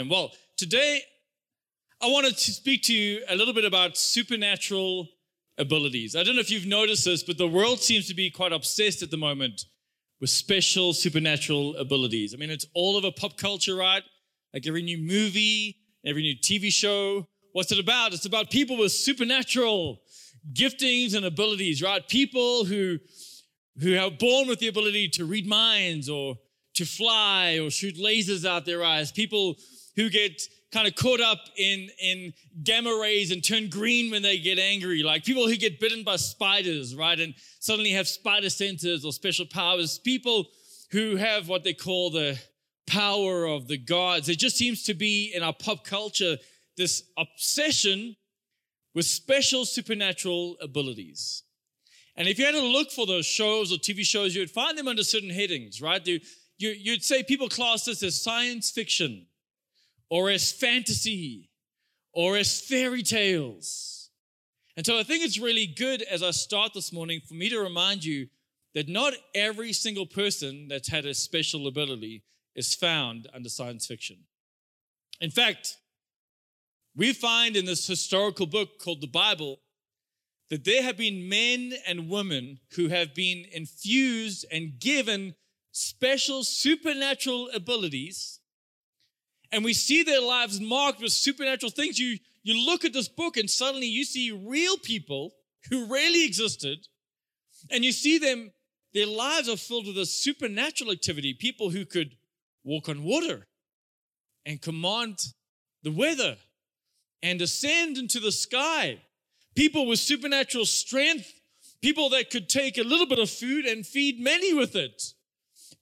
And well, today I wanted to speak to you a little bit about supernatural abilities. I don't know if you've noticed this, but the world seems to be quite obsessed at the moment with special supernatural abilities. I mean, it's all over pop culture, right? Like every new movie, every new TV show. What's it about? It's about people with supernatural giftings and abilities, right? People who who are born with the ability to read minds or to fly or shoot lasers out their eyes. People who get kind of caught up in, in gamma rays and turn green when they get angry, like people who get bitten by spiders, right? And suddenly have spider senses or special powers, people who have what they call the power of the gods. It just seems to be in our pop culture this obsession with special supernatural abilities. And if you had to look for those shows or TV shows, you would find them under certain headings, right? You, you, would say people class this as science fiction or as fantasy or as fairy tales. And so I think it's really good as I start this morning for me to remind you that not every single person that's had a special ability is found under science fiction. In fact, we find in this historical book called the Bible that there have been men and women who have been infused and given special supernatural abilities and we see their lives marked with supernatural things. You, you look at this book and suddenly you see real people who really existed, and you see them, their lives are filled with a supernatural activity, people who could walk on water and command the weather and ascend into the sky, people with supernatural strength, people that could take a little bit of food and feed many with it,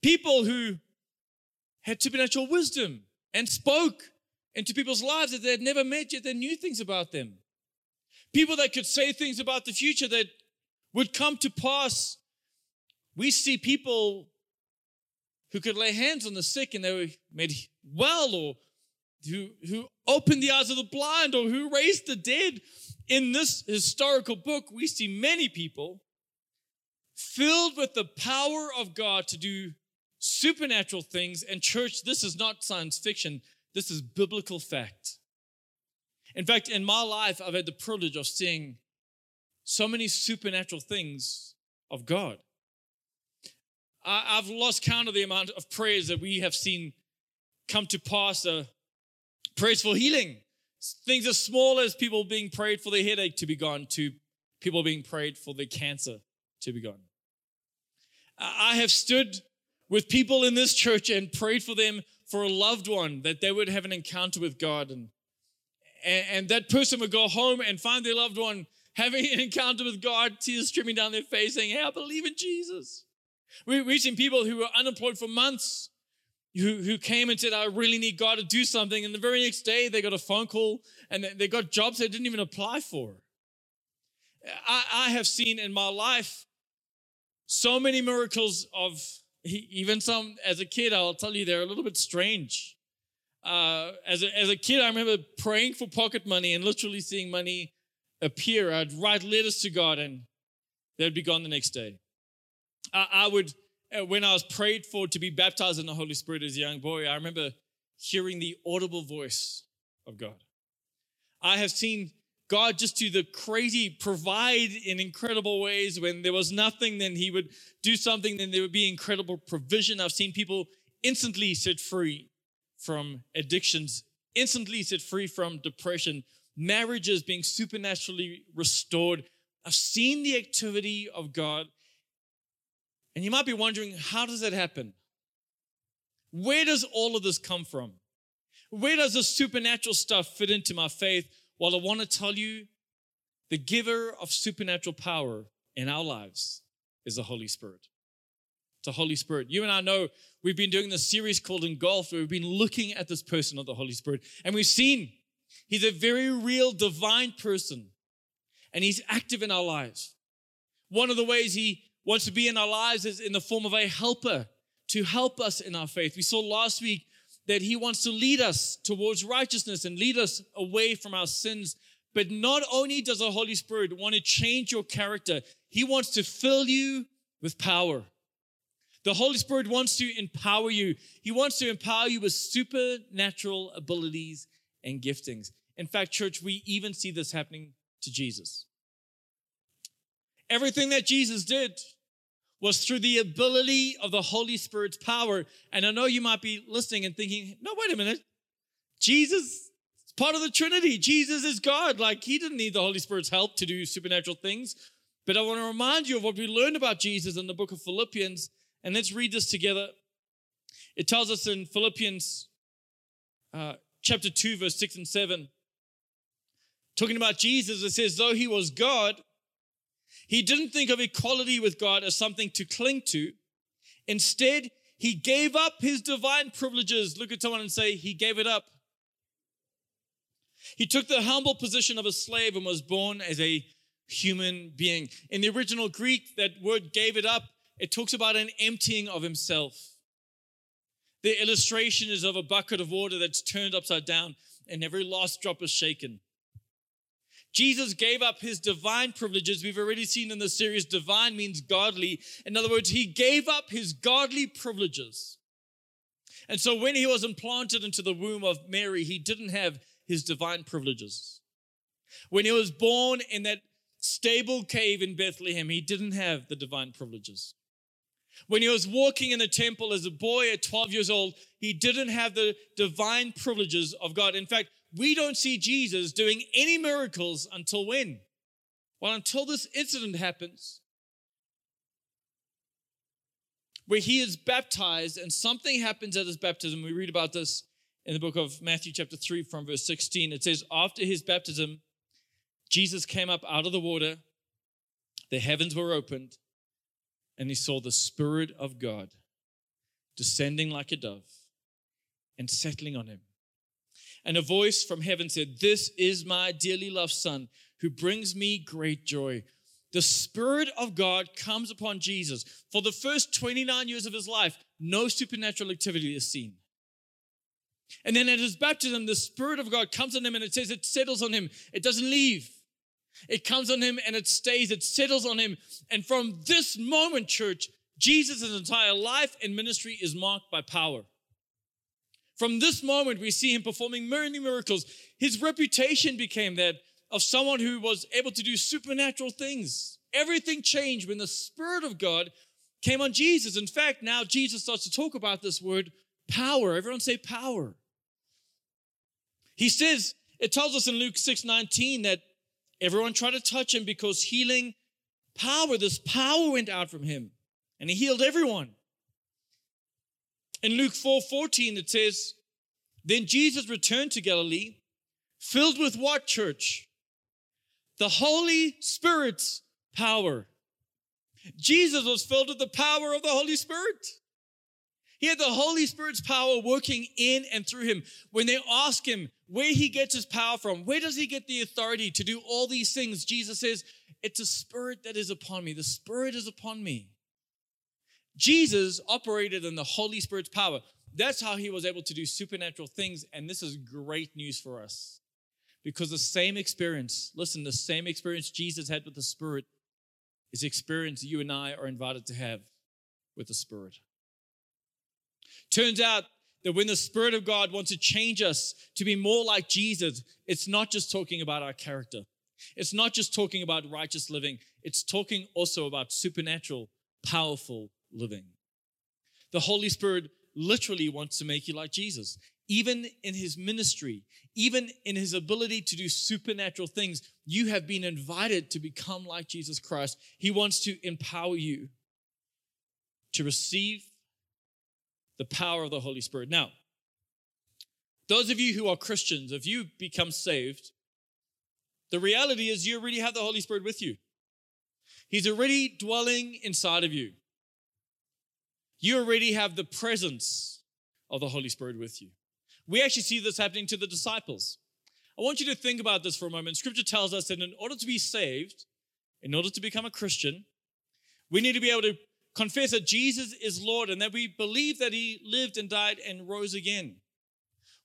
people who had supernatural wisdom and spoke into people's lives that they had never met yet they knew things about them. People that could say things about the future that would come to pass. We see people who could lay hands on the sick and they were made well, or who, who opened the eyes of the blind, or who raised the dead. In this historical book, we see many people filled with the power of God to do supernatural things. And, church, this is not science fiction, this is biblical fact. In fact, in my life, I've had the privilege of seeing so many supernatural things of God. I've lost count of the amount of prayers that we have seen come to pass. Uh, prayers for healing, things as small as people being prayed for their headache to be gone, to people being prayed for their cancer to be gone. I have stood with people in this church and prayed for them for a loved one that they would have an encounter with God. And, and that person would go home and find their loved one having an encounter with God, tears streaming down their face, saying, Hey, I believe in Jesus. We, we've seen people who were unemployed for months who, who came and said, I really need God to do something. And the very next day, they got a phone call and they got jobs they didn't even apply for. I, I have seen in my life so many miracles of even some, as a kid, I'll tell you, they're a little bit strange. Uh, as, a, as a kid, I remember praying for pocket money and literally seeing money appear. I'd write letters to God and they'd be gone the next day. I, I would, uh, when I was prayed for to be baptized in the Holy Spirit as a young boy, I remember hearing the audible voice of God. I have seen God just do the crazy provide in incredible ways. When there was nothing, then He would do something, then there would be incredible provision. I've seen people instantly set free from addictions, instantly set free from depression, marriages being supernaturally restored. I've seen the activity of God. And you might be wondering, how does that happen? Where does all of this come from? Where does this supernatural stuff fit into my faith? Well, I want to tell you the giver of supernatural power in our lives is the Holy Spirit. It's the Holy Spirit. You and I know we've been doing this series called Engulfed, where we've been looking at this person of the Holy Spirit, and we've seen he's a very real divine person, and he's active in our lives. One of the ways he wants to be in our lives is in the form of a helper to help us in our faith. We saw last week that He wants to lead us towards righteousness and lead us away from our sins. But not only does the Holy Spirit want to change your character, He wants to fill you with power. The Holy Spirit wants to empower you. He wants to empower you with supernatural abilities and giftings. In fact, church, we even see this happening to Jesus. Everything that Jesus did was through the ability of the Holy Spirit's power. And I know you might be listening and thinking, no, wait a minute. Jesus is part of the Trinity. Jesus is God. Like, he didn't need the Holy Spirit's help to do supernatural things. But I want to remind you of what we learned about Jesus in the book of Philippians and let's read this together. It tells us in Philippians uh, chapter 2, verse 6 and 7, talking about Jesus, it says, though he was God, he didn't think of equality with God as something to cling to. Instead, he gave up his divine privileges. Look at someone and say, He gave it up. He took the humble position of a slave and was born as a human being. In the original Greek, that word gave it up it talks about an emptying of himself. The illustration is of a bucket of water that's turned upside down and every last drop is shaken. Jesus gave up his divine privileges. We've already seen in the series, divine means godly. In other words, he gave up his godly privileges. And so when he was implanted into the womb of Mary, he didn't have his divine privileges. When he was born in that stable cave in Bethlehem, he didn't have the divine privileges. When he was walking in the temple as a boy at 12 years old, he didn't have the divine privileges of God. In fact, we don't see Jesus doing any miracles until when? Well, until this incident happens, where he is baptized and something happens at his baptism. We read about this in the book of Matthew, chapter 3, from verse 16. It says, After his baptism, Jesus came up out of the water, the heavens were opened and he saw the Spirit of God descending like a dove and settling on him. And a voice from heaven said, This is my dearly loved Son who brings me great joy. The Spirit of God comes upon Jesus. For the first 29 years of his life, no supernatural activity is seen. And then at his baptism, the Spirit of God comes on him and it says it settles on him. It doesn't leave. It comes on him and it stays, it settles on him. And from this moment, church, Jesus' entire life and ministry is marked by power. From this moment, we see him performing many miracles. His reputation became that of someone who was able to do supernatural things. Everything changed when the Spirit of God came on Jesus. In fact, now Jesus starts to talk about this word power. Everyone say power. He says, it tells us in Luke 6 19 that Everyone tried to touch him because healing power, this power went out from him and he healed everyone. In Luke 4 14, it says, Then Jesus returned to Galilee, filled with what church? The Holy Spirit's power. Jesus was filled with the power of the Holy Spirit. He had the Holy Spirit's power working in and through him. When they ask him where he gets his power from, where does he get the authority to do all these things? Jesus says, It's a spirit that is upon me. The Spirit is upon me. Jesus operated in the Holy Spirit's power. That's how he was able to do supernatural things. And this is great news for us because the same experience, listen, the same experience Jesus had with the Spirit is the experience you and I are invited to have with the Spirit. Turns out that when the Spirit of God wants to change us to be more like Jesus, it's not just talking about our character. It's not just talking about righteous living. It's talking also about supernatural, powerful living. The Holy Spirit literally wants to make you like Jesus. Even in his ministry, even in his ability to do supernatural things, you have been invited to become like Jesus Christ. He wants to empower you to receive the power of the Holy Spirit. Now, those of you who are Christians, if you become saved, the reality is you already have the Holy Spirit with you. He's already dwelling inside of you. You already have the presence of the Holy Spirit with you. We actually see this happening to the disciples. I want you to think about this for a moment. Scripture tells us that in order to be saved, in order to become a Christian, we need to be able to confess that Jesus is Lord and that we believe that he lived and died and rose again,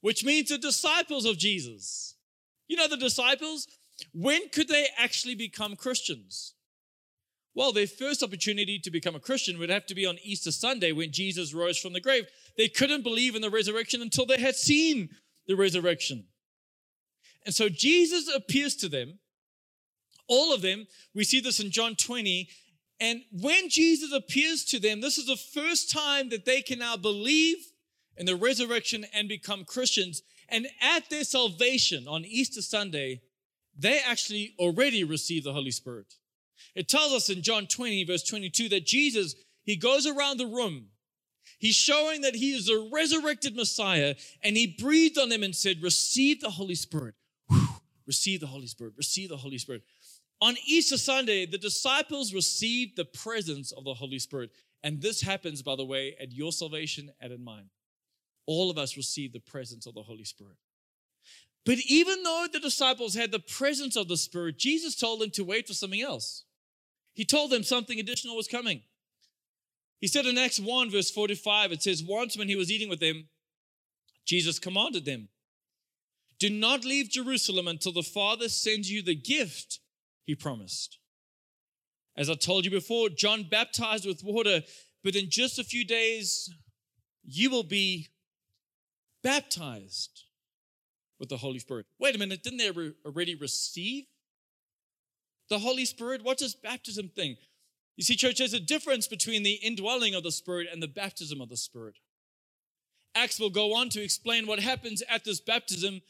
which means the disciples of Jesus. You know, the disciples, when could they actually become Christians? Well, their first opportunity to become a Christian would have to be on Easter Sunday when Jesus rose from the grave. They couldn't believe in the resurrection until they had seen the resurrection. And so Jesus appears to them, all of them. We see this in John 20. And when Jesus appears to them, this is the first time that they can now believe in the resurrection and become Christians. And at their salvation on Easter Sunday, they actually already received the Holy Spirit. It tells us in John 20, verse 22, that Jesus, he goes around the room. He's showing that he is a resurrected Messiah, and he breathed on them and said, Receive the Holy Spirit. Whew, receive the Holy Spirit. Receive the Holy Spirit. On Easter Sunday, the disciples received the presence of the Holy Spirit. And this happens, by the way, at your salvation and in mine. All of us receive the presence of the Holy Spirit. But even though the disciples had the presence of the Spirit, Jesus told them to wait for something else. He told them something additional was coming. He said in Acts 1, verse 45, it says, Once when he was eating with them, Jesus commanded them, Do not leave Jerusalem until the Father sends you the gift he promised. As I told you before, John baptized with water, but in just a few days, you will be baptized with the Holy Spirit. Wait a minute, didn't they already receive the Holy Spirit? What does baptism thing? You see, church, there's a difference between the indwelling of the Spirit and the baptism of the Spirit. Acts will go on to explain what happens at this baptism.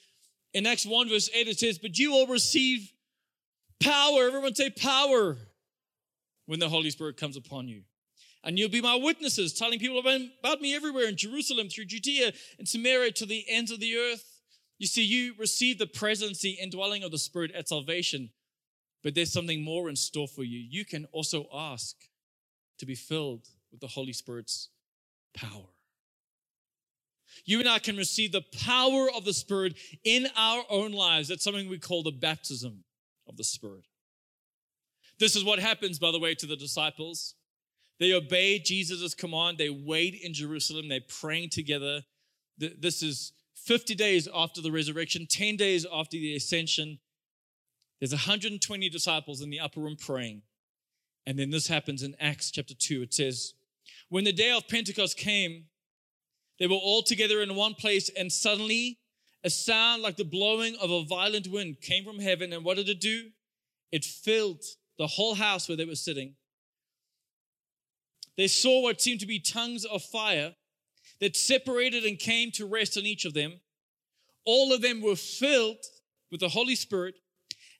In Acts 1, verse 8, it says, But you will receive power. Everyone say power when the Holy Spirit comes upon you. And you'll be my witnesses, telling people about me everywhere in Jerusalem, through Judea and Samaria to the ends of the earth. You see, you receive the presence, the indwelling of the Spirit at salvation, but there's something more in store for you. You can also ask to be filled with the Holy Spirit's power. You and I can receive the power of the Spirit in our own lives. That's something we call the baptism of the Spirit. This is what happens, by the way, to the disciples. They obey Jesus' command. They wait in Jerusalem. They're praying together. This is 50 days after the resurrection, 10 days after the ascension. There's 120 disciples in the upper room praying. And then this happens in Acts chapter 2. It says, When the day of Pentecost came, they were all together in one place, and suddenly a sound like the blowing of a violent wind came from heaven. And what did it do? It filled the whole house where they were sitting. They saw what seemed to be tongues of fire that separated and came to rest on each of them. All of them were filled with the Holy Spirit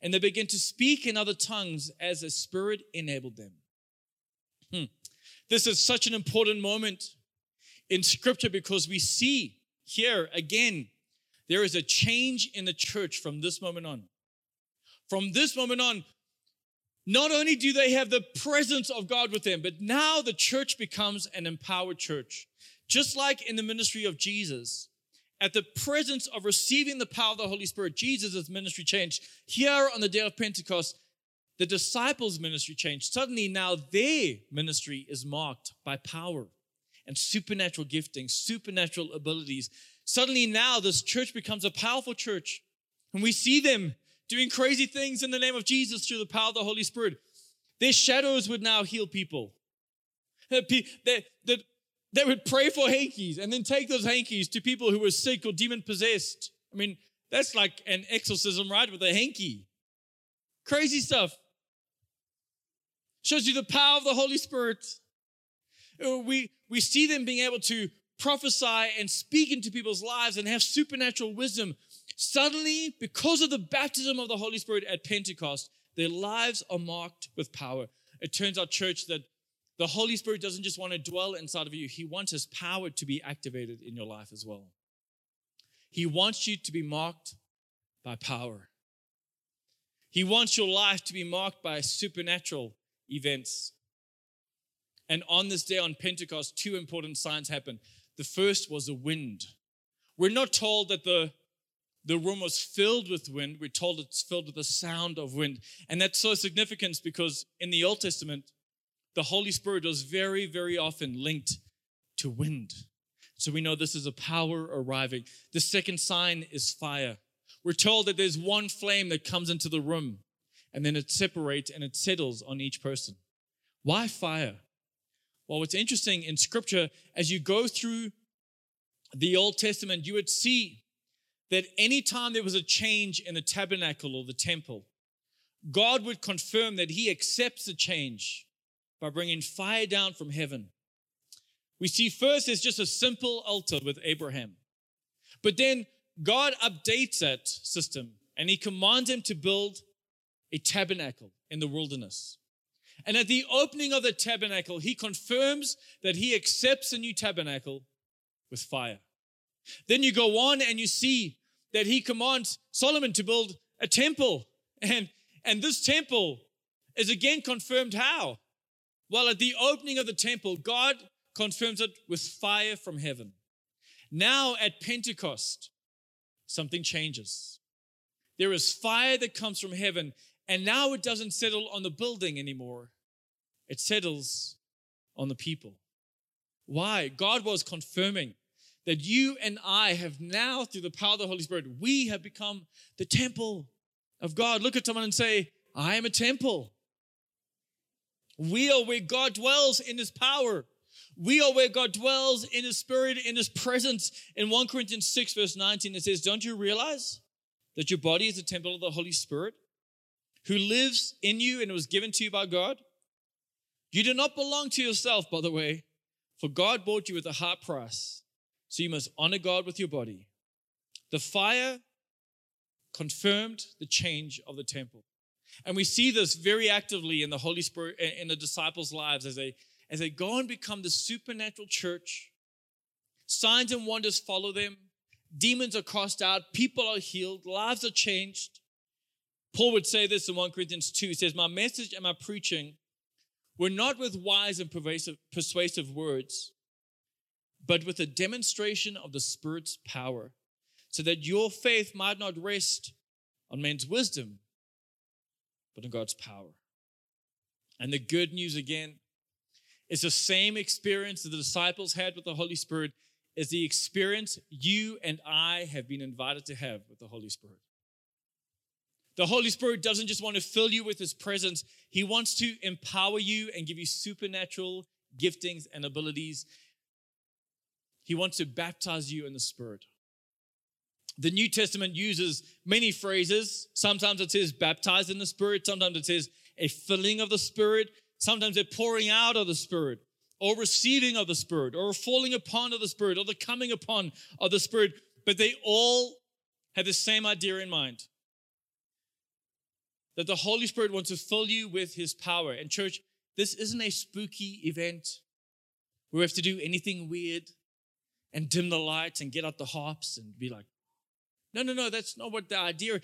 and they began to speak in other tongues as the Spirit enabled them. Hmm. This is such an important moment in Scripture because we see here again, there is a change in the church from this moment on. From this moment on, not only do they have the presence of God with them, but now the church becomes an empowered church. Just like in the ministry of Jesus, at the presence of receiving the power of the Holy Spirit, Jesus' ministry changed. Here on the day of Pentecost, the disciples' ministry changed. Suddenly, now their ministry is marked by power and supernatural gifting, supernatural abilities. Suddenly, now this church becomes a powerful church. And we see them doing crazy things in the name of Jesus through the power of the Holy Spirit. Their shadows would now heal people. The, the, they would pray for hankies and then take those hankies to people who were sick or demon possessed. I mean, that's like an exorcism, right? With a hanky. Crazy stuff. Shows you the power of the Holy Spirit. Uh, we, we see them being able to prophesy and speak into people's lives and have supernatural wisdom. Suddenly, because of the baptism of the Holy Spirit at Pentecost, their lives are marked with power. It turns out, church, that the Holy Spirit doesn't just want to dwell inside of you, He wants His power to be activated in your life as well. He wants you to be marked by power. He wants your life to be marked by supernatural events. And on this day on Pentecost, two important signs happened. The first was a wind. We're not told that the, the room was filled with wind, we're told it's filled with the sound of wind. And that's so significant because in the Old Testament, the Holy Spirit was very, very often linked to wind. So we know this is a power arriving. The second sign is fire. We're told that there's one flame that comes into the room and then it separates and it settles on each person. Why fire? Well, what's interesting in scripture, as you go through the Old Testament, you would see that anytime there was a change in the tabernacle or the temple, God would confirm that He accepts the change by bringing fire down from heaven. We see first it's just a simple altar with Abraham. But then God updates that system and He commands him to build a tabernacle in the wilderness. And at the opening of the tabernacle, He confirms that He accepts the new tabernacle with fire. Then you go on and you see that he commands Solomon to build a temple. And, and this temple is again confirmed how? Well, at the opening of the temple, God confirms it with fire from heaven. Now at Pentecost, something changes. There is fire that comes from heaven, and now it doesn't settle on the building anymore, it settles on the people. Why? God was confirming that you and I have now, through the power of the Holy Spirit, we have become the temple of God. Look at someone and say, I am a temple. We are where God dwells in his power. We are where God dwells in his spirit, in his presence. In 1 Corinthians 6, verse 19, it says, Don't you realize that your body is a temple of the Holy Spirit who lives in you and was given to you by God? You do not belong to yourself, by the way, for God bought you with a high price. So you must honor God with your body. The fire confirmed the change of the temple. And we see this very actively in the Holy Spirit, in the disciples' lives as they, as they go and become the supernatural church. Signs and wonders follow them. Demons are cast out. People are healed. Lives are changed. Paul would say this in 1 Corinthians 2. He says, My message and my preaching were not with wise and persuasive words, but with a demonstration of the Spirit's power, so that your faith might not rest on man's wisdom, but in God's power. And the good news again is the same experience that the disciples had with the Holy Spirit is the experience you and I have been invited to have with the Holy Spirit. The Holy Spirit doesn't just want to fill you with His presence, He wants to empower you and give you supernatural giftings and abilities he wants to baptize you in the Spirit. The New Testament uses many phrases. Sometimes it says baptized in the Spirit, sometimes it says a filling of the Spirit, sometimes a pouring out of the Spirit, or receiving of the Spirit, or falling upon of the Spirit, or the coming upon of the Spirit. But they all have the same idea in mind that the Holy Spirit wants to fill you with His power. And, church, this isn't a spooky event where we have to do anything weird and dim the lights and get out the harps and be like, no, no, no, that's not what the idea.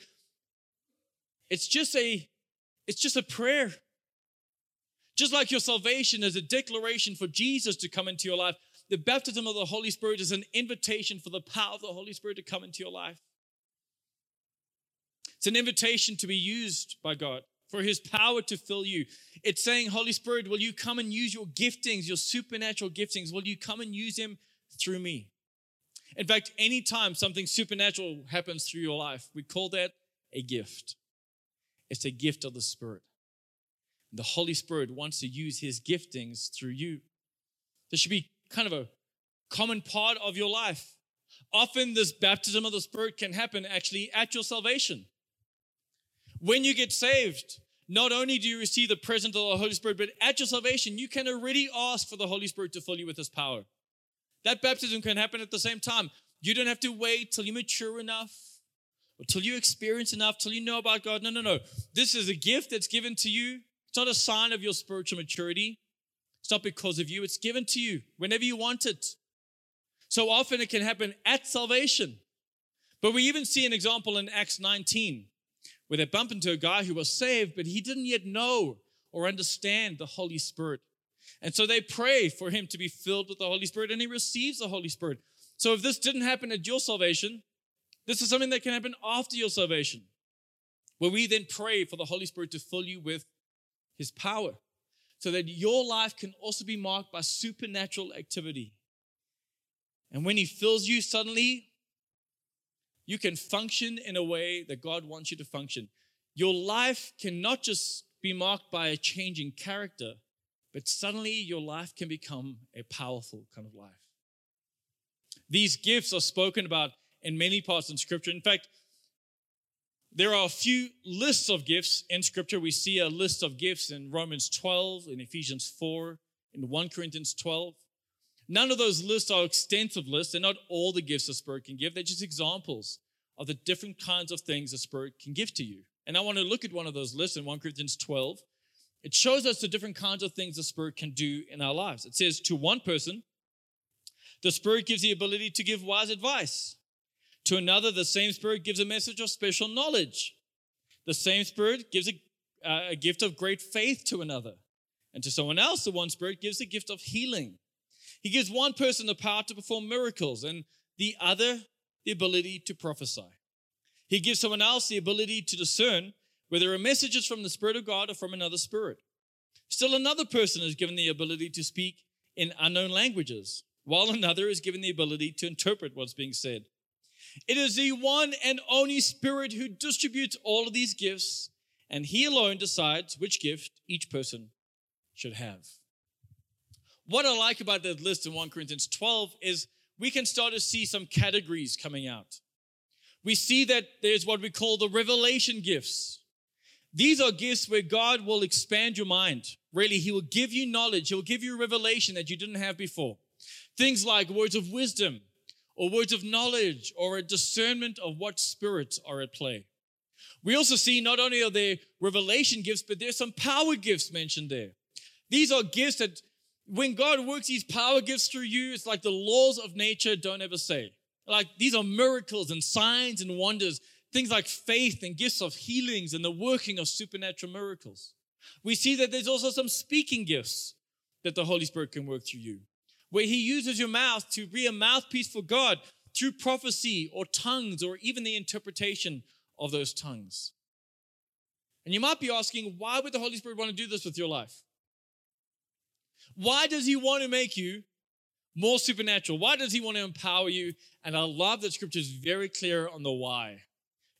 It's just a, it's just a prayer. Just like your salvation is a declaration for Jesus to come into your life, the baptism of the Holy Spirit is an invitation for the power of the Holy Spirit to come into your life. It's an invitation to be used by God for his power to fill you. It's saying, Holy Spirit, will you come and use your giftings, your supernatural giftings? Will you come and use them through me. In fact, anytime something supernatural happens through your life, we call that a gift. It's a gift of the Spirit. The Holy Spirit wants to use his giftings through you. This should be kind of a common part of your life. Often, this baptism of the Spirit can happen actually at your salvation. When you get saved, not only do you receive the presence of the Holy Spirit, but at your salvation, you can already ask for the Holy Spirit to fill you with his power. That baptism can happen at the same time. You don't have to wait till you're mature enough or till you experience enough, till you know about God. No, no, no. This is a gift that's given to you. It's not a sign of your spiritual maturity. It's not because of you. It's given to you whenever you want it. So often it can happen at salvation. But we even see an example in Acts 19 where they bump into a guy who was saved, but he didn't yet know or understand the Holy Spirit. And so they pray for him to be filled with the Holy Spirit, and he receives the Holy Spirit. So if this didn't happen at your salvation, this is something that can happen after your salvation, where we then pray for the Holy Spirit to fill you with his power, so that your life can also be marked by supernatural activity. And when he fills you, suddenly you can function in a way that God wants you to function. Your life cannot just be marked by a changing character, but suddenly your life can become a powerful kind of life. These gifts are spoken about in many parts in Scripture. In fact, there are a few lists of gifts in Scripture. We see a list of gifts in Romans 12, in Ephesians 4, in 1 Corinthians 12. None of those lists are extensive lists. They're not all the gifts the Spirit can give. They're just examples of the different kinds of things the Spirit can give to you. And I want to look at one of those lists in 1 Corinthians 12. It shows us the different kinds of things the Spirit can do in our lives. It says, to one person, the Spirit gives the ability to give wise advice. To another, the same Spirit gives a message of special knowledge. The same Spirit gives a, uh, a gift of great faith to another. And to someone else, the one Spirit gives the gift of healing. He gives one person the power to perform miracles and the other the ability to prophesy. He gives someone else the ability to discern whether a message is from the Spirit of God or from another spirit. Still, another person is given the ability to speak in unknown languages, while another is given the ability to interpret what's being said. It is the one and only Spirit who distributes all of these gifts, and He alone decides which gift each person should have. What I like about that list in 1 Corinthians 12 is we can start to see some categories coming out. We see that there's what we call the revelation gifts. These are gifts where God will expand your mind. Really, He will give you knowledge, He will give you revelation that you didn't have before. Things like words of wisdom, or words of knowledge, or a discernment of what spirits are at play. We also see not only are there revelation gifts, but there's some power gifts mentioned there. These are gifts that when God works these power gifts through you, it's like the laws of nature don't ever say. Like these are miracles and signs and wonders, things like faith and gifts of healings and the working of supernatural miracles. We see that there's also some speaking gifts that the Holy Spirit can work through you, where He uses your mouth to be a mouthpiece for God through prophecy or tongues or even the interpretation of those tongues. And you might be asking, why would the Holy Spirit want to do this with your life? Why does he want to make you more supernatural? Why does he want to empower you? And I love that scripture is very clear on the why.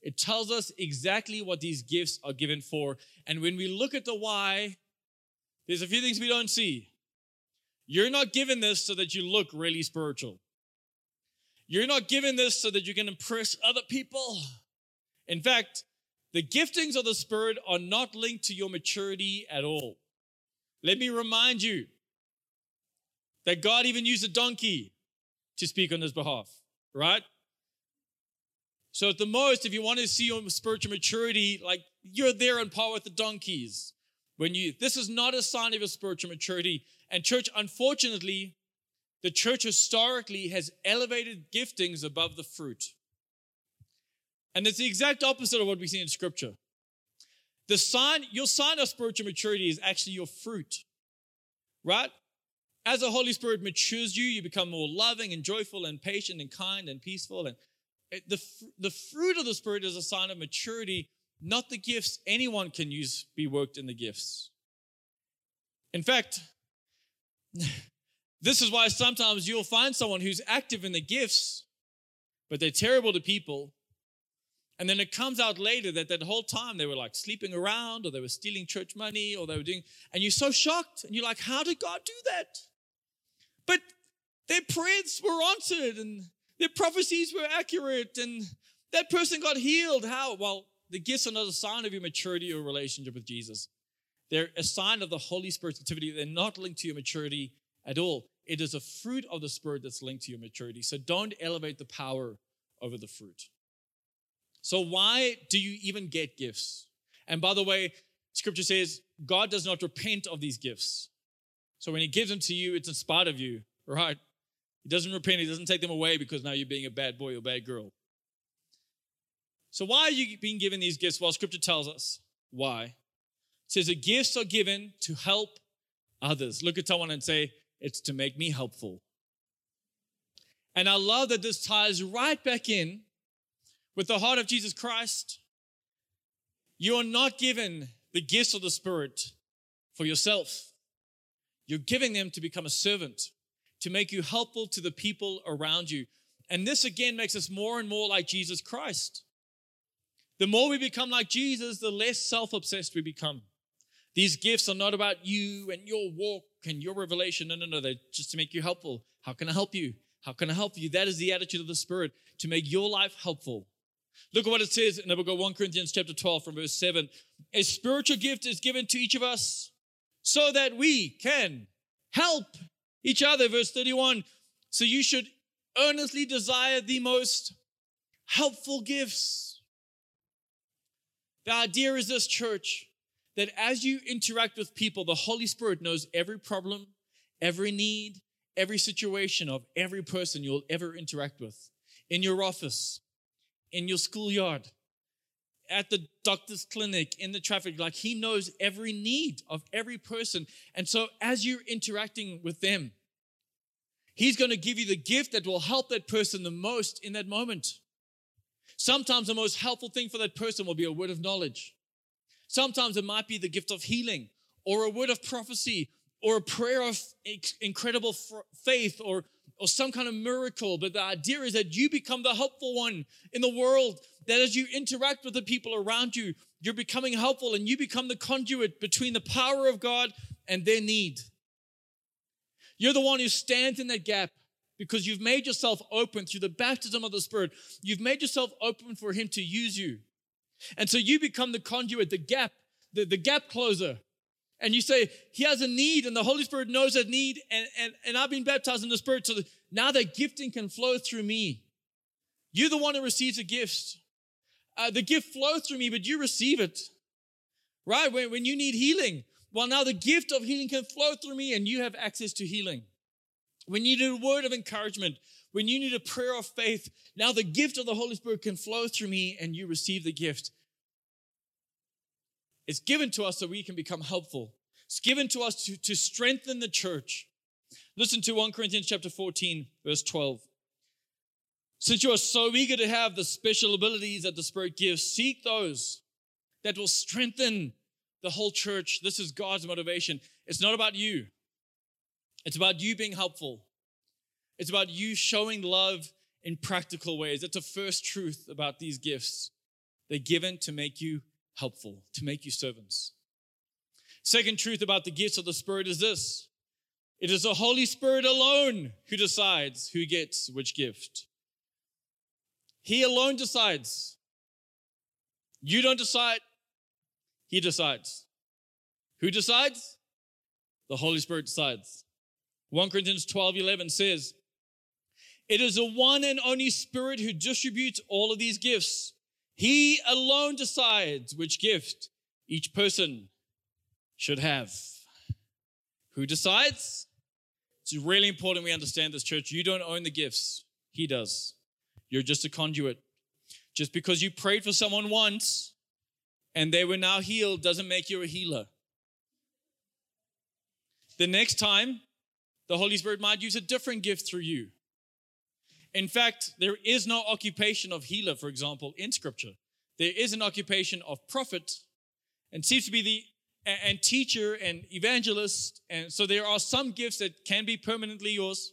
It tells us exactly what these gifts are given for. And when we look at the why, there's a few things we don't see. You're not given this so that you look really spiritual. You're not given this so that you can impress other people. In fact, the giftings of the Spirit are not linked to your maturity at all. Let me remind you that God even used a donkey to speak on his behalf, right? So at the most, if you want to see your spiritual maturity, like you're there on par with the donkeys. When you this is not a sign of your spiritual maturity. And church, unfortunately, the church historically has elevated giftings above the fruit. And it's the exact opposite of what we see in scripture. The sign, your sign of spiritual maturity is actually your fruit, right? As the Holy Spirit matures you, you become more loving and joyful and patient and kind and peaceful. And the, the fruit of the Spirit is a sign of maturity, not the gifts. Anyone can use, be worked in the gifts. In fact, this is why sometimes you'll find someone who's active in the gifts, but they're terrible to people. And then it comes out later that that whole time they were like sleeping around or they were stealing church money or they were doing, and you're so shocked and you're like, how did God do that? But their prayers were answered and their prophecies were accurate and that person got healed. How? Well, the gifts are not a sign of your maturity or relationship with Jesus. They're a sign of the Holy Spirit's activity. They're not linked to your maturity at all. It is a fruit of the Spirit that's linked to your maturity. So don't elevate the power over the fruit. So, why do you even get gifts? And by the way, scripture says God does not repent of these gifts. So when he gives them to you, it's in spite of you, right? He doesn't repent, he doesn't take them away because now you're being a bad boy or bad girl. So why are you being given these gifts? Well, scripture tells us why. It says the gifts are given to help others. Look at someone and say, it's to make me helpful. And I love that this ties right back in with the heart of Jesus Christ. You are not given the gifts of the Spirit for yourself. You're giving them to become a servant, to make you helpful to the people around you. And this again makes us more and more like Jesus Christ. The more we become like Jesus, the less self obsessed we become. These gifts are not about you and your walk and your revelation. No, no, no. They're just to make you helpful. How can I help you? How can I help you? That is the attitude of the Spirit to make your life helpful. Look at what it says in the book of 1 Corinthians chapter 12 from verse 7. A spiritual gift is given to each of us so that we can help each other. Verse 31. So you should earnestly desire the most helpful gifts. The idea is this, church, that as you interact with people, the Holy Spirit knows every problem, every need, every situation of every person you'll ever interact with in your office, in your schoolyard, at the doctor's clinic, in the traffic. Like he knows every need of every person. And so as you're interacting with them, he's going to give you the gift that will help that person the most in that moment. Sometimes the most helpful thing for that person will be a word of knowledge. Sometimes it might be the gift of healing or a word of prophecy or a prayer of incredible faith or, or some kind of miracle. But the idea is that you become the helpful one in the world, that as you interact with the people around you, you're becoming helpful and you become the conduit between the power of God and their need. You're the one who stands in that gap because you've made yourself open through the baptism of the Spirit. You've made yourself open for Him to use you. And so you become the conduit, the gap, the, the gap closer. And you say, He has a need, and the Holy Spirit knows that need, and, and, and I've been baptized in the Spirit, so now that gifting can flow through me. You're the one who receives the gifts. Uh, the gift flows through me, but you receive it. Right? When, when you need healing, well, now the gift of healing can flow through me, and you have access to healing. When you need a word of encouragement, when you need a prayer of faith, now the gift of the Holy Spirit can flow through me and you receive the gift. It's given to us so we can become helpful. It's given to us to, to strengthen the church. Listen to 1 Corinthians chapter 14, verse 12. Since you are so eager to have the special abilities that the Spirit gives, seek those that will strengthen the whole church. This is God's motivation. It's not about you. It's about you being helpful. It's about you showing love in practical ways. That's the first truth about these gifts. They're given to make you helpful, to make you servants. Second truth about the gifts of the Spirit is this it is the Holy Spirit alone who decides who gets which gift. He alone decides. You don't decide, He decides. Who decides? The Holy Spirit decides. 1 Corinthians 12 11 says, It is the one and only Spirit who distributes all of these gifts. He alone decides which gift each person should have. Who decides? It's really important we understand this, church. You don't own the gifts, He does. You're just a conduit. Just because you prayed for someone once and they were now healed doesn't make you a healer. The next time the Holy Spirit might use a different gift through you. In fact, there is no occupation of healer, for example, in Scripture. There is an occupation of prophet, and seems to be the and teacher and evangelist. And so there are some gifts that can be permanently yours,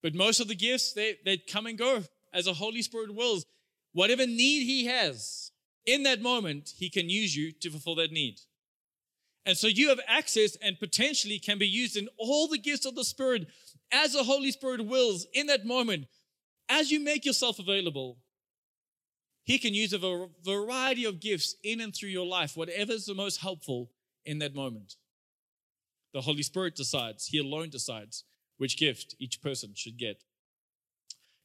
but most of the gifts they, they come and go as the Holy Spirit wills. Whatever need He has in that moment, He can use you to fulfill that need. And so you have access and potentially can be used in all the gifts of the Spirit as the Holy Spirit wills in that moment. As you make yourself available, He can use a variety of gifts in and through your life, whatever is the most helpful in that moment. The Holy Spirit decides, He alone decides which gift each person should get.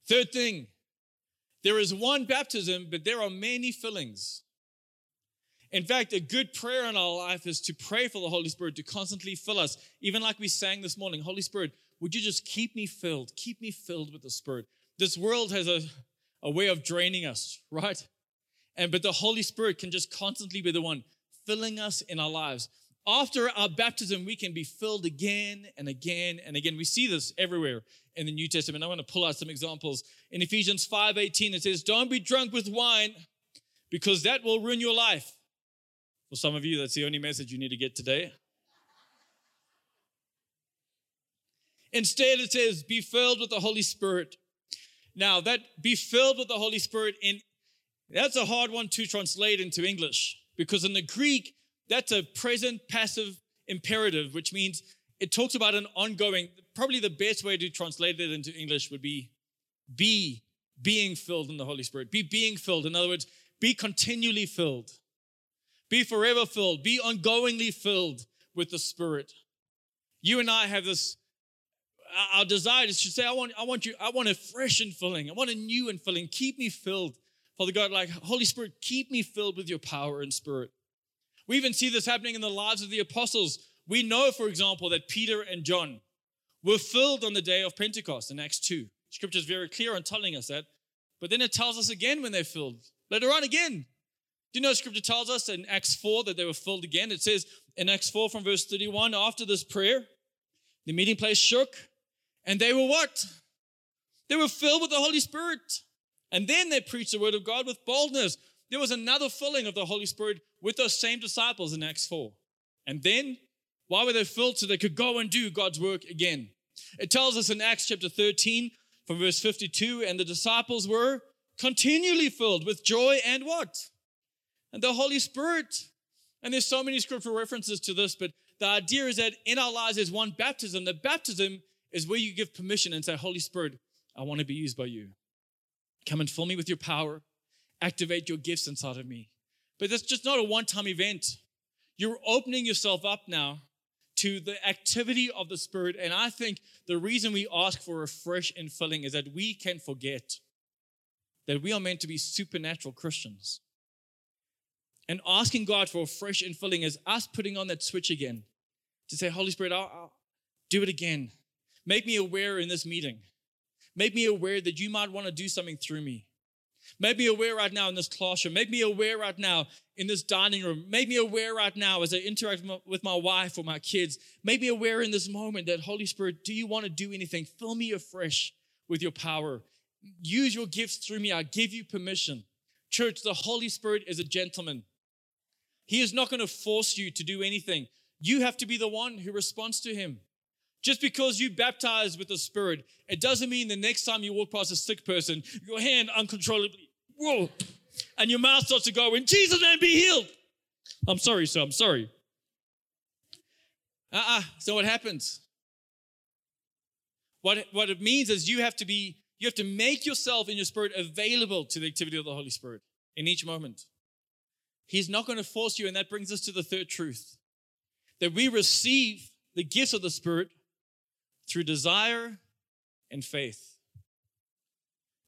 Third thing, there is one baptism, but there are many fillings. In fact, a good prayer in our life is to pray for the Holy Spirit to constantly fill us. Even like we sang this morning, Holy Spirit, would you just keep me filled? Keep me filled with the Spirit. This world has a, a way of draining us, right? And but the Holy Spirit can just constantly be the one filling us in our lives. After our baptism, we can be filled again and again and again. We see this everywhere in the New Testament. I want to pull out some examples. In Ephesians 5:18, it says, Don't be drunk with wine, because that will ruin your life. For some of you, that's the only message you need to get today. Instead, it says, be filled with the Holy Spirit. Now, that be filled with the Holy Spirit, in that's a hard one to translate into English because in the Greek, that's a present passive imperative, which means it talks about an ongoing, probably the best way to translate it into English would be be being filled in the Holy Spirit. Be being filled. In other words, be continually filled. Be forever filled. Be ongoingly filled with the Spirit. You and I have this, our desire is to say, I want, I want you, I want a fresh and filling. I want a new and filling. Keep me filled. Father God, like Holy Spirit, keep me filled with your power and spirit. We even see this happening in the lives of the apostles. We know, for example, that Peter and John were filled on the day of Pentecost in Acts 2. Scripture is very clear on telling us that. But then it tells us again when they're filled. Later on again. Do you know scripture tells us in Acts 4 that they were filled again? It says in Acts 4 from verse 31, after this prayer, the meeting place shook, and they were what? They were filled with the Holy Spirit. And then they preached the word of God with boldness. There was another filling of the Holy Spirit with those same disciples in Acts 4. And then, why were they filled? So they could go and do God's work again. It tells us in Acts chapter 13, from verse 52, and the disciples were continually filled with joy and what? And the Holy Spirit. And there's so many scriptural references to this, but the idea is that in our lives there's one baptism. The baptism is where you give permission and say, Holy Spirit, I want to be used by you. Come and fill me with your power. Activate your gifts inside of me. But that's just not a one time event. You're opening yourself up now to the activity of the Spirit. And I think the reason we ask for a fresh and filling is that we can forget that we are meant to be supernatural Christians. And asking God for a fresh and filling is us putting on that switch again to say, Holy Spirit, I'll, I'll do it again. Make me aware in this meeting. Make me aware that you might want to do something through me. Make me aware right now in this classroom. Make me aware right now in this dining room. Make me aware right now as I interact with my wife or my kids. Make me aware in this moment that, Holy Spirit, do you want to do anything? Fill me afresh with your power. Use your gifts through me. I give you permission. Church, the Holy Spirit is a gentleman. He is not going to force you to do anything. You have to be the one who responds to him. Just because you baptize with the Spirit, it doesn't mean the next time you walk past a sick person, your hand uncontrollably, whoa, and your mouth starts to go, in Jesus' name, be healed. I'm sorry, sir, I'm sorry. Uh-uh. So what happens? What, what it means is you have to be, you have to make yourself in your spirit available to the activity of the Holy Spirit in each moment. He's not going to force you, and that brings us to the third truth that we receive the gifts of the Spirit through desire and faith.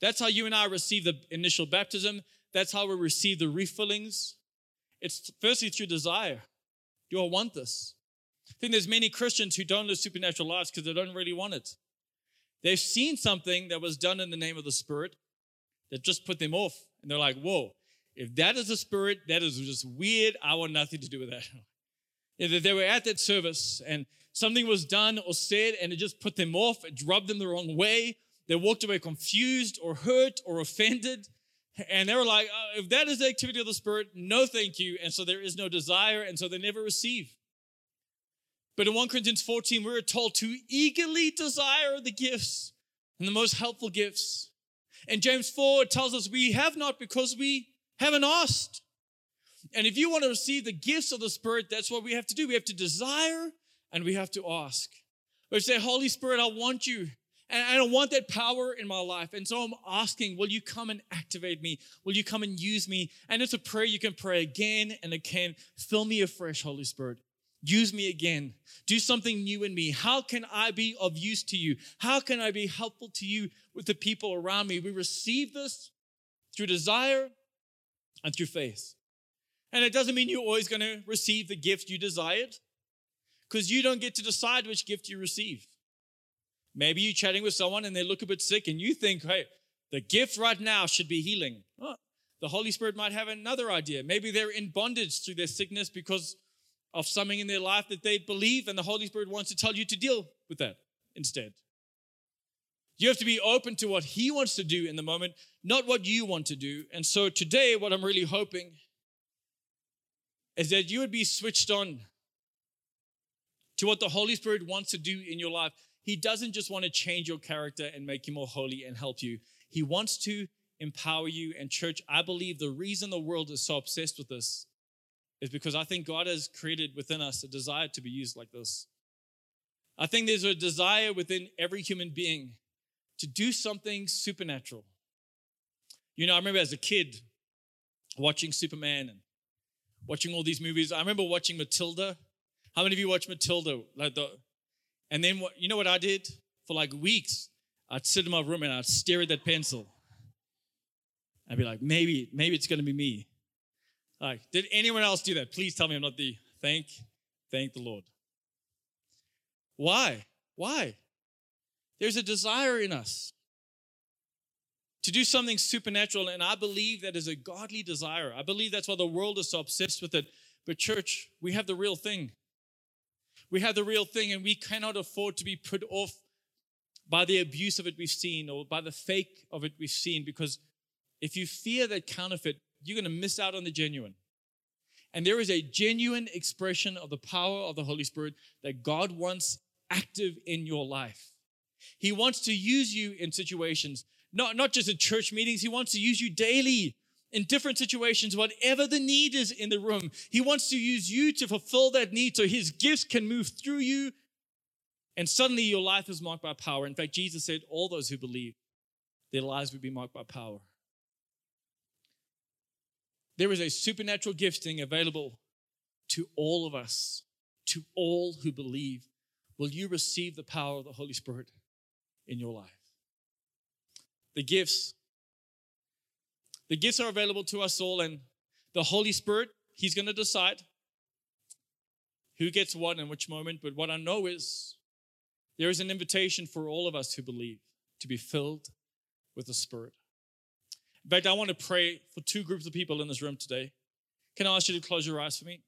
That's how you and I receive the initial baptism. That's how we receive the refillings. It's firstly through desire. Do I want this? I think there's many Christians who don't live supernatural lives because they don't really want it. They've seen something that was done in the name of the Spirit that just put them off. And they're like, whoa, if that is the Spirit, that is just weird. I want nothing to do with that. If they were at that service and something was done or said and it just put them off, it rubbed them the wrong way. They walked away confused or hurt or offended. And they were like, uh, if that is the activity of the Spirit, no thank you. And so there is no desire, and so they never receive. But in 1 Corinthians 14, we are told to eagerly desire the gifts and the most helpful gifts. And James 4 tells us we have not because we haven't asked. And if you want to receive the gifts of the Spirit, that's what we have to do. We have to desire and we have to ask. We say, Holy Spirit, I want you. And I don't want that power in my life. And so I'm asking, will you come and activate me? Will you come and use me? And it's a prayer you can pray again and again. Fill me afresh, Holy Spirit. Use me again. Do something new in me. How can I be of use to you? How can I be helpful to you with the people around me? We receive this through desire and through faith. And it doesn't mean you're always going to receive the gift you desired because you don't get to decide which gift you receive. Maybe you're chatting with someone and they look a bit sick and you think, hey, the gift right now should be healing. The Holy Spirit might have another idea. Maybe they're in bondage through their sickness because of something in their life that they believe, and the Holy Spirit wants to tell you to deal with that instead. You have to be open to what He wants to do in the moment, not what you want to do. And so today, what I'm really hoping is that you would be switched on to what the Holy Spirit wants to do in your life. He doesn't just want to change your character and make you more holy and help you. He wants to empower you. And, church, I believe the reason the world is so obsessed with this is because I think God has created within us a desire to be used like this. I think there's a desire within every human being to do something supernatural. You know, I remember as a kid watching Superman and watching all these movies. I remember watching Matilda. How many of you watched Matilda? Like the, and then what? You know what I did for like weeks? I'd sit in my room and I'd stare at that pencil. I'd be like, maybe, maybe it's gonna be me. Like, did anyone else do that? Please tell me I'm not the thank, thank the Lord. Why? Why? There's a desire in us to do something supernatural, and I believe that is a godly desire. I believe that's why the world is so obsessed with it. But, church, we have the real thing. We have the real thing, and we cannot afford to be put off by the abuse of it we've seen or by the fake of it we've seen because if you fear that counterfeit, you're going to miss out on the genuine. And there is a genuine expression of the power of the Holy Spirit that God wants active in your life. He wants to use you in situations, not, not just in church meetings, He wants to use you daily in different situations, whatever the need is in the room. He wants to use you to fulfill that need so His gifts can move through you. And suddenly your life is marked by power. In fact, Jesus said, All those who believe, their lives will be marked by power. There is a supernatural gifting available to all of us, to all who believe. Will you receive the power of the Holy Spirit in your life? The gifts. The gifts are available to us all, and the Holy Spirit, He's going to decide who gets what and which moment. But what I know is there is an invitation for all of us who believe to be filled with the Spirit. In fact, I want to pray for two groups of people in this room today. Can I ask you to close your eyes for me?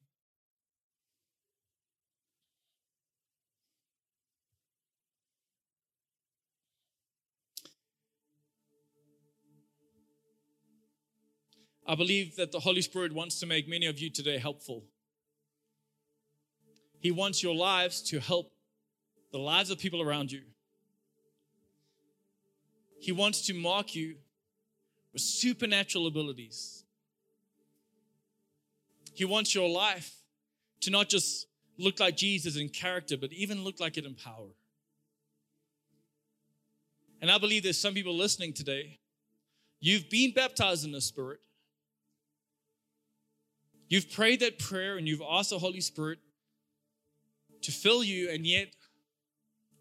I believe that the Holy Spirit wants to make many of you today helpful. He wants your lives to help the lives of people around you. He wants to mark you with supernatural abilities. He wants your life to not just look like Jesus in character, but even look like it in power. And I believe there's some people listening today. You've been baptized in the Spirit. You've prayed that prayer and you've asked the Holy Spirit to fill you, and yet,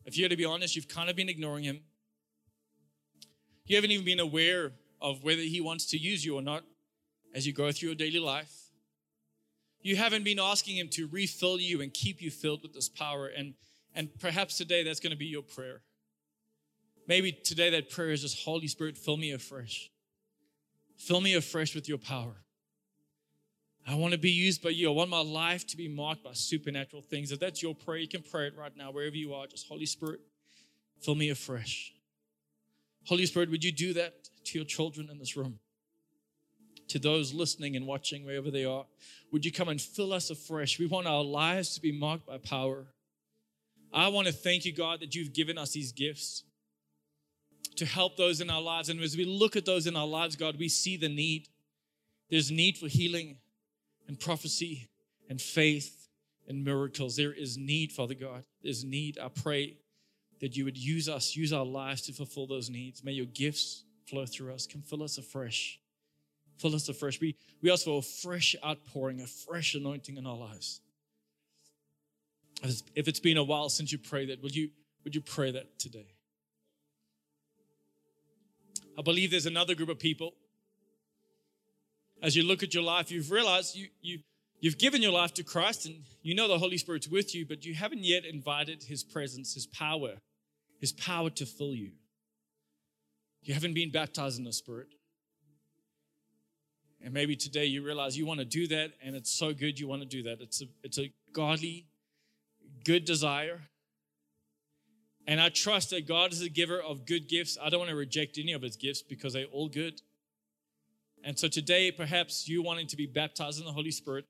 if you're to be honest, you've kind of been ignoring Him. You haven't even been aware of whether He wants to use you or not as you go through your daily life. You haven't been asking Him to refill you and keep you filled with this power. And, and perhaps today that's going to be your prayer. Maybe today that prayer is just Holy Spirit, fill me afresh. Fill me afresh with your power. I want to be used by you. I want my life to be marked by supernatural things. If that's your prayer, you can pray it right now, wherever you are. Just Holy Spirit, fill me afresh. Holy Spirit, would you do that to your children in this room? To those listening and watching wherever they are, would you come and fill us afresh? We want our lives to be marked by power. I want to thank you, God, that you've given us these gifts to help those in our lives. And as we look at those in our lives, God, we see the need. There's need for healing and prophecy and faith and miracles. There is need, Father God. There's need. I pray that you would use us, use our lives to fulfill those needs. May your gifts flow through us. Come fill us afresh. Fill us afresh. We, we ask for a fresh outpouring, a fresh anointing in our lives. If it's been a while since you prayed that, would you, would you pray that today? I believe there's another group of people. As you look at your life, you've realized you, you, you've given your life to Christ and you know the Holy Spirit's with you, but you haven't yet invited His presence, His power, His power to fill you. You haven't been baptized in the Spirit. And maybe today you realize you want to do that, and it's so good you want to do that. It's a, it's a godly, good desire. And I trust that God is a giver of good gifts. I don't want to reject any of his gifts because they're all good. And so today, perhaps you wanting to be baptized in the Holy Spirit,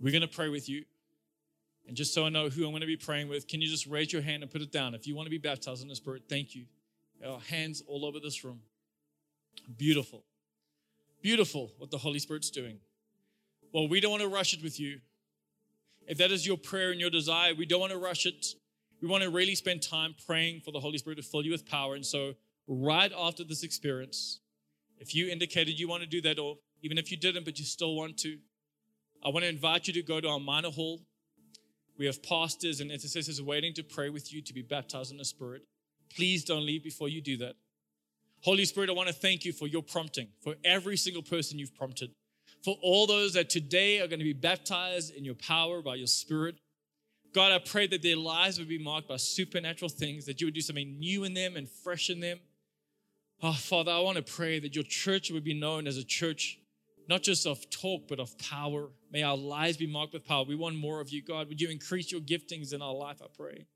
we're going to pray with you. And just so I know who I'm going to be praying with, can you just raise your hand and put it down? If you want to be baptized in the Spirit, thank you. Our hands all over this room. Beautiful. Beautiful what the Holy Spirit's doing. Well, we don't want to rush it with you. If that is your prayer and your desire, we don't want to rush it. we want to really spend time praying for the Holy Spirit to fill you with power. And so, right after this experience, if you indicated you want to do that, or even if you didn't, but you still want to, I want to invite you to go to our minor hall. We have pastors and intercessors waiting to pray with you to be baptized in the Spirit. Please don't leave before you do that. Holy Spirit, I want to thank you for your prompting, for every single person you've prompted, for all those that today are going to be baptized in your power by your Spirit. God, I pray that their lives would be marked by supernatural things, that you would do something new in them and fresh in them. Oh, Father, I want to pray that your church would be known as a church not just of talk, but of power. May our lives be marked with power. We want more of you, God. Would you increase your giftings in our life, I pray.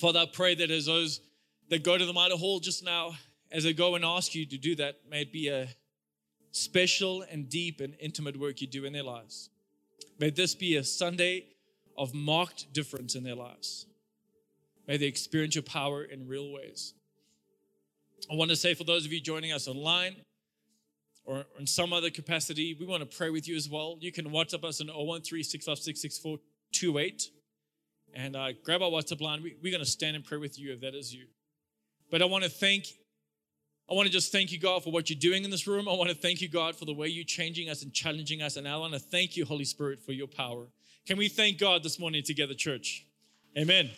Father, I pray that as those that go to the minor hall just now, as they go and ask you to do that, may it be a special and deep and intimate work you do in their lives. May this be a Sunday of marked difference in their lives. May they experience your power in real ways. I want to say for those of you joining us online, or in some other capacity, we want to pray with you as well. You can WhatsApp us on 013 and uh, grab our WhatsApp line. We, we're going to stand and pray with you if that is you. But I want to thank, I want to just thank you, God, for what you're doing in this room. I want to thank you, God, for the way you're changing us and challenging us. And I want to thank you, Holy Spirit, for your power. Can we thank God this morning together, church? Amen.